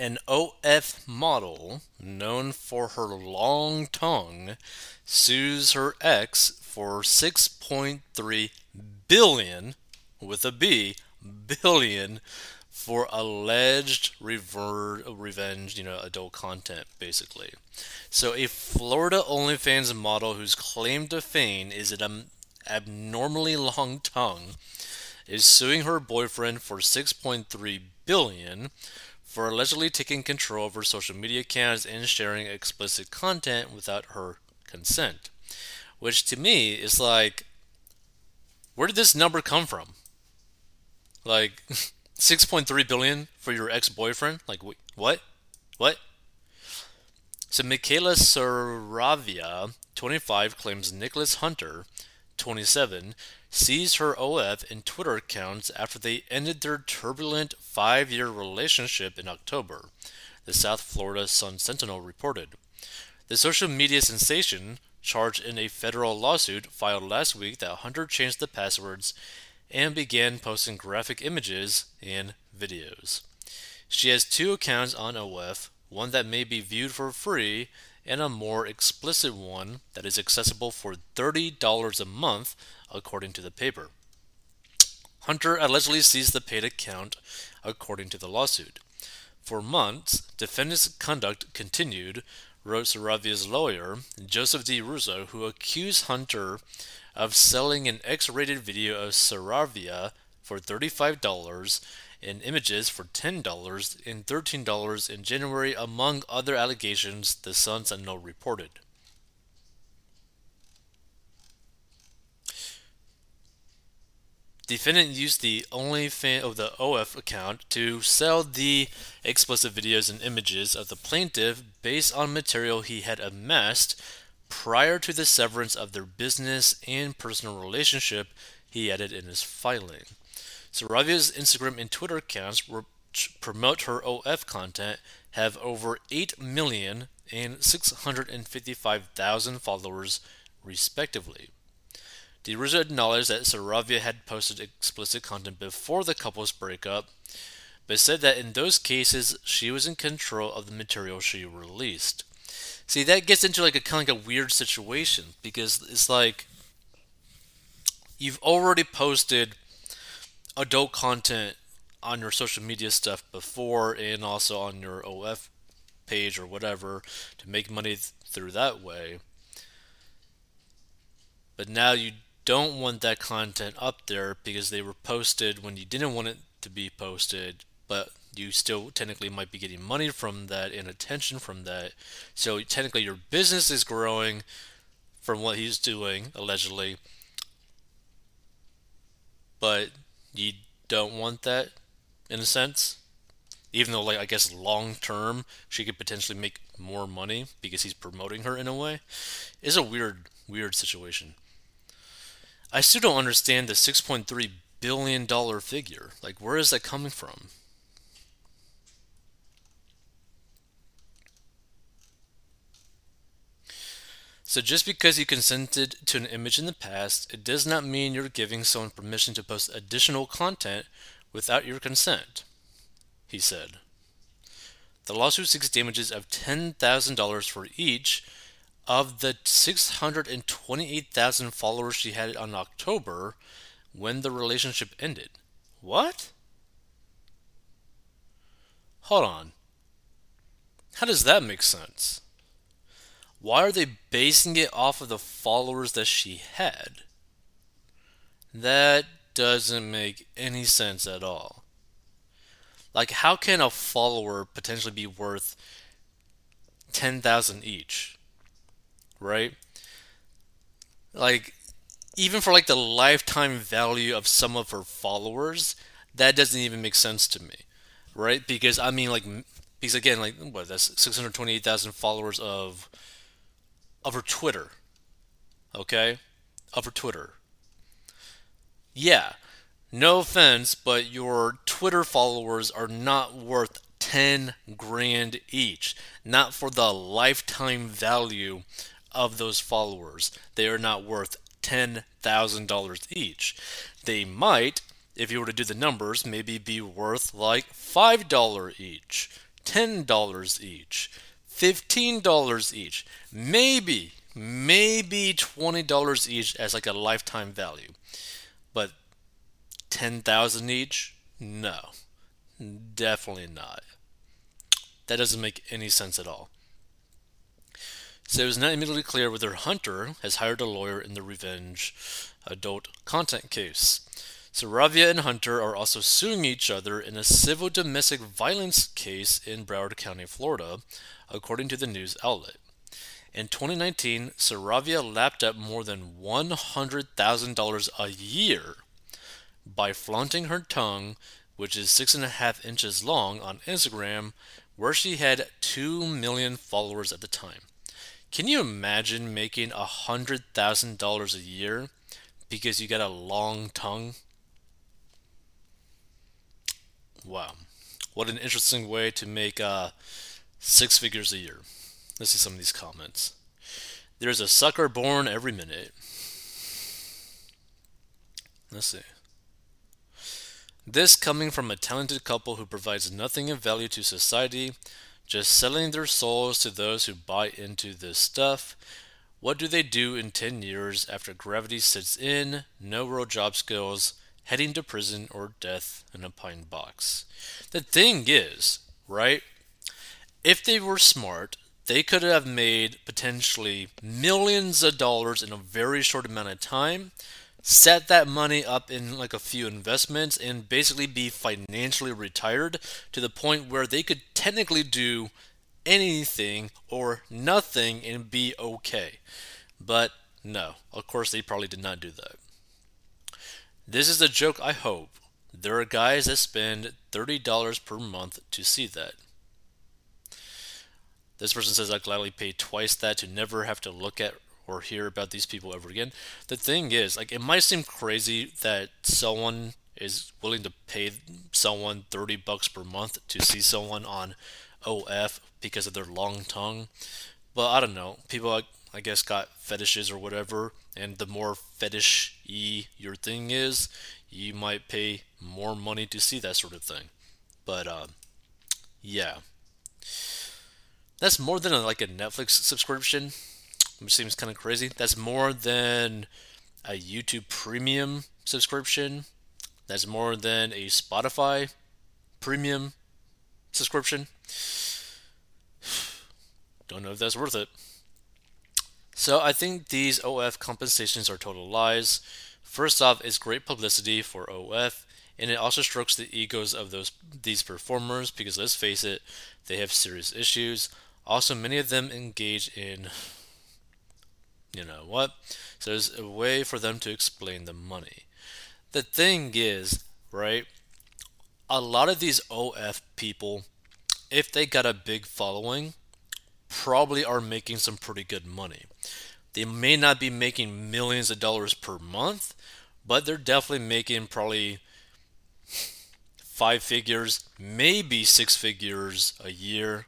An OF model, known for her long tongue, sues her ex for 6.3 billion with a B billion for alleged rever- revenge, you know, adult content, basically. So, a Florida OnlyFans model whose claim to fame is an abnormally long tongue is suing her boyfriend for 6.3 billion for allegedly taking control of her social media accounts and sharing explicit content without her consent. Which to me is like, where did this number come from? Like, 6.3 billion for your ex-boyfriend? Like, what? What? So Michaela Saravia, 25, claims Nicholas Hunter, 27, seized her OF and Twitter accounts after they ended their turbulent five-year relationship in October, the South Florida Sun Sentinel reported. The social media sensation, charged in a federal lawsuit filed last week that Hunter changed the passwords and began posting graphic images and videos. She has two accounts on OF, one that may be viewed for free and a more explicit one that is accessible for $30 a month, according to the paper. Hunter allegedly seized the paid account, according to the lawsuit. For months, defendant's conduct continued, wrote Saravia's lawyer, Joseph DiRusso, who accused Hunter of selling an X rated video of Saravia for $35 and images for $10 and $13 in January, among other allegations, the Sun Sentinel reported. Defendant used the OnlyFans of oh, the OF account to sell the explicit videos and images of the plaintiff based on material he had amassed prior to the severance of their business and personal relationship, he added in his filing. Saravia's Instagram and Twitter accounts, which promote her OF content, have over 8 million and 655,000 followers, respectively. DiRusso acknowledged that Saravia had posted explicit content before the couple's breakup, but said that in those cases she was in control of the material she released. See, that gets into like a kind of like a weird situation because it's like you've already posted adult content on your social media stuff before and also on your OF page or whatever to make money th- through that way. But now you don't want that content up there because they were posted when you didn't want it to be posted, but you still technically might be getting money from that and attention from that. So technically, your business is growing from what he's doing, allegedly. But you don't want that in a sense. Even though, like, I guess long term, she could potentially make more money because he's promoting her in a way. It's a weird, weird situation. I still don't understand the $6.3 billion figure. Like, where is that coming from? So just because you consented to an image in the past, it does not mean you're giving someone permission to post additional content without your consent, he said. The lawsuit seeks damages of $10,000 for each of the 628,000 followers she had on October when the relationship ended. What? Hold on. How does that make sense? Why are they basing it off of the followers that she had? That doesn't make any sense at all. Like, how can a follower potentially be worth 10,000 each? Right? Like, even for like the lifetime value of some of her followers, that doesn't even make sense to me. Right? Because, I mean, like, because again, like, what, that's 628,000 followers of of her Twitter. Okay? Of her Twitter. Yeah, no offense, but your Twitter followers are not worth 10 grand each. Not for the lifetime value of those followers. They are not worth $10,000 each. They might, if you were to do the numbers, maybe be worth like $5 each, $10 each, $15 each, maybe, maybe $20 each as like a lifetime value. But 10,000 each? No. Definitely not. That doesn't make any sense at all. So it was not immediately clear whether Hunter has hired a lawyer in the revenge adult content case. Saravia and Hunter are also suing each other in a civil domestic violence case in Broward County, Florida, according to the news outlet. In 2019, Saravia lapped up more than $100,000 a year by flaunting her tongue, which is six and a half inches long, on Instagram, where she had 2 million followers at the time. Can you imagine making $100,000 a year because you got a long tongue? Wow. What an interesting way to make uh, six figures a year. Let's see some of these comments. There's a sucker born every minute. Let's see. This coming from a talented couple who provides nothing of value to society, just selling their souls to those who buy into this stuff. What do they do in 10 years after gravity sets in, no real job skills, heading to prison or death in a pine box? The thing is, right? If they were smart, they could have made potentially millions of dollars in a very short amount of time set that money up in like a few investments and basically be financially retired to the point where they could technically do anything or nothing and be okay. But no, of course, they probably did not do that. This is a joke, I hope. There are guys that spend $30 per month to see that. This person says I'd gladly pay twice that to never have to look at or hear about these people ever again. The thing is, like, it might seem crazy that someone is willing to pay someone 30 bucks per month to see someone on OF because of their long tongue. But I don't know. People, I guess, got fetishes or whatever. And the more fetish y your thing is, you might pay more money to see that sort of thing. But, uh, yeah. That's more than a, like a Netflix subscription which seems kind of crazy. That's more than a YouTube Premium subscription. That's more than a Spotify Premium subscription. Don't know if that's worth it. So I think these OF compensations are total lies. First off, it's great publicity for OF, and it also strokes the egos of those these performers because let's face it, they have serious issues. Also, many of them engage in you know what? So there's a way for them to explain the money. The thing is, right? A lot of these OF people, if they got a big following, probably are making some pretty good money. They may not be making millions of dollars per month, but they're definitely making probably five figures, maybe six figures a year.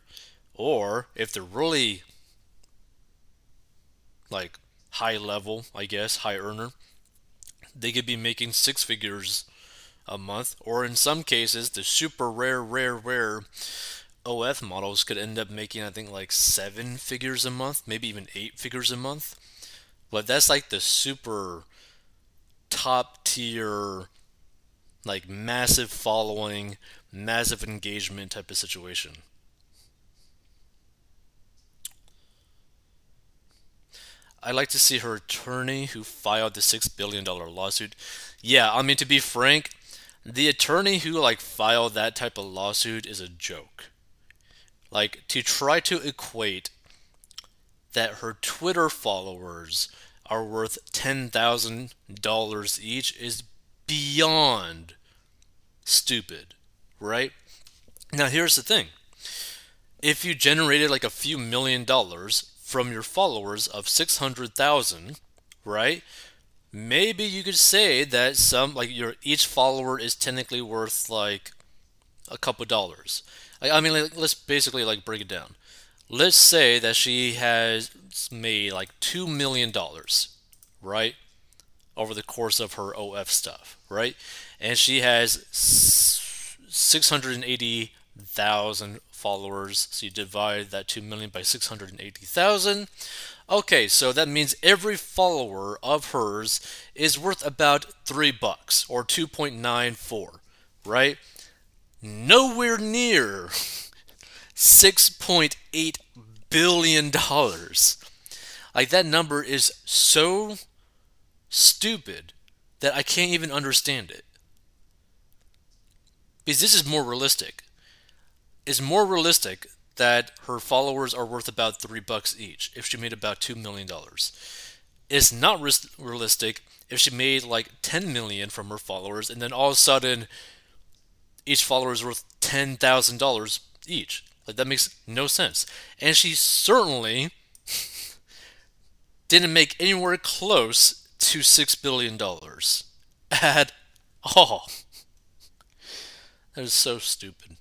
Or if they're really like high level, I guess, high earner, they could be making six figures a month, or in some cases, the super rare, rare, rare OF models could end up making, I think, like seven figures a month, maybe even eight figures a month. But that's like the super top tier, like massive following, massive engagement type of situation. I'd like to see her attorney who filed the $6 billion lawsuit. Yeah, I mean, to be frank, the attorney who, like, filed that type of lawsuit is a joke. Like, to try to equate that her Twitter followers are worth $10,000 each is beyond stupid, right? Now, here's the thing if you generated like a few million dollars from your followers of 600,000, right? Maybe you could say that some like your each follower is technically worth like a couple dollars. I, I mean, like, let's basically like break it down. Let's say that she has made like two million dollars, right, over the course of her OF stuff, right, and she has 680 thousand followers. So you divide that 2 million by 680,000. Okay, so that means every follower of hers is worth about 3 bucks or 2.94, right? Nowhere near 6.8 billion dollars. Like that number is so stupid that I can't even understand it. Because this is more realistic. It's more realistic that her followers are worth about three bucks each if she made about two million dollars. It's not realistic if she made like 10 million from her followers and then all of a sudden each follower is worth $10,000 each. Like that makes no sense. And she certainly didn't make anywhere close to $6 billion at all. That is so stupid.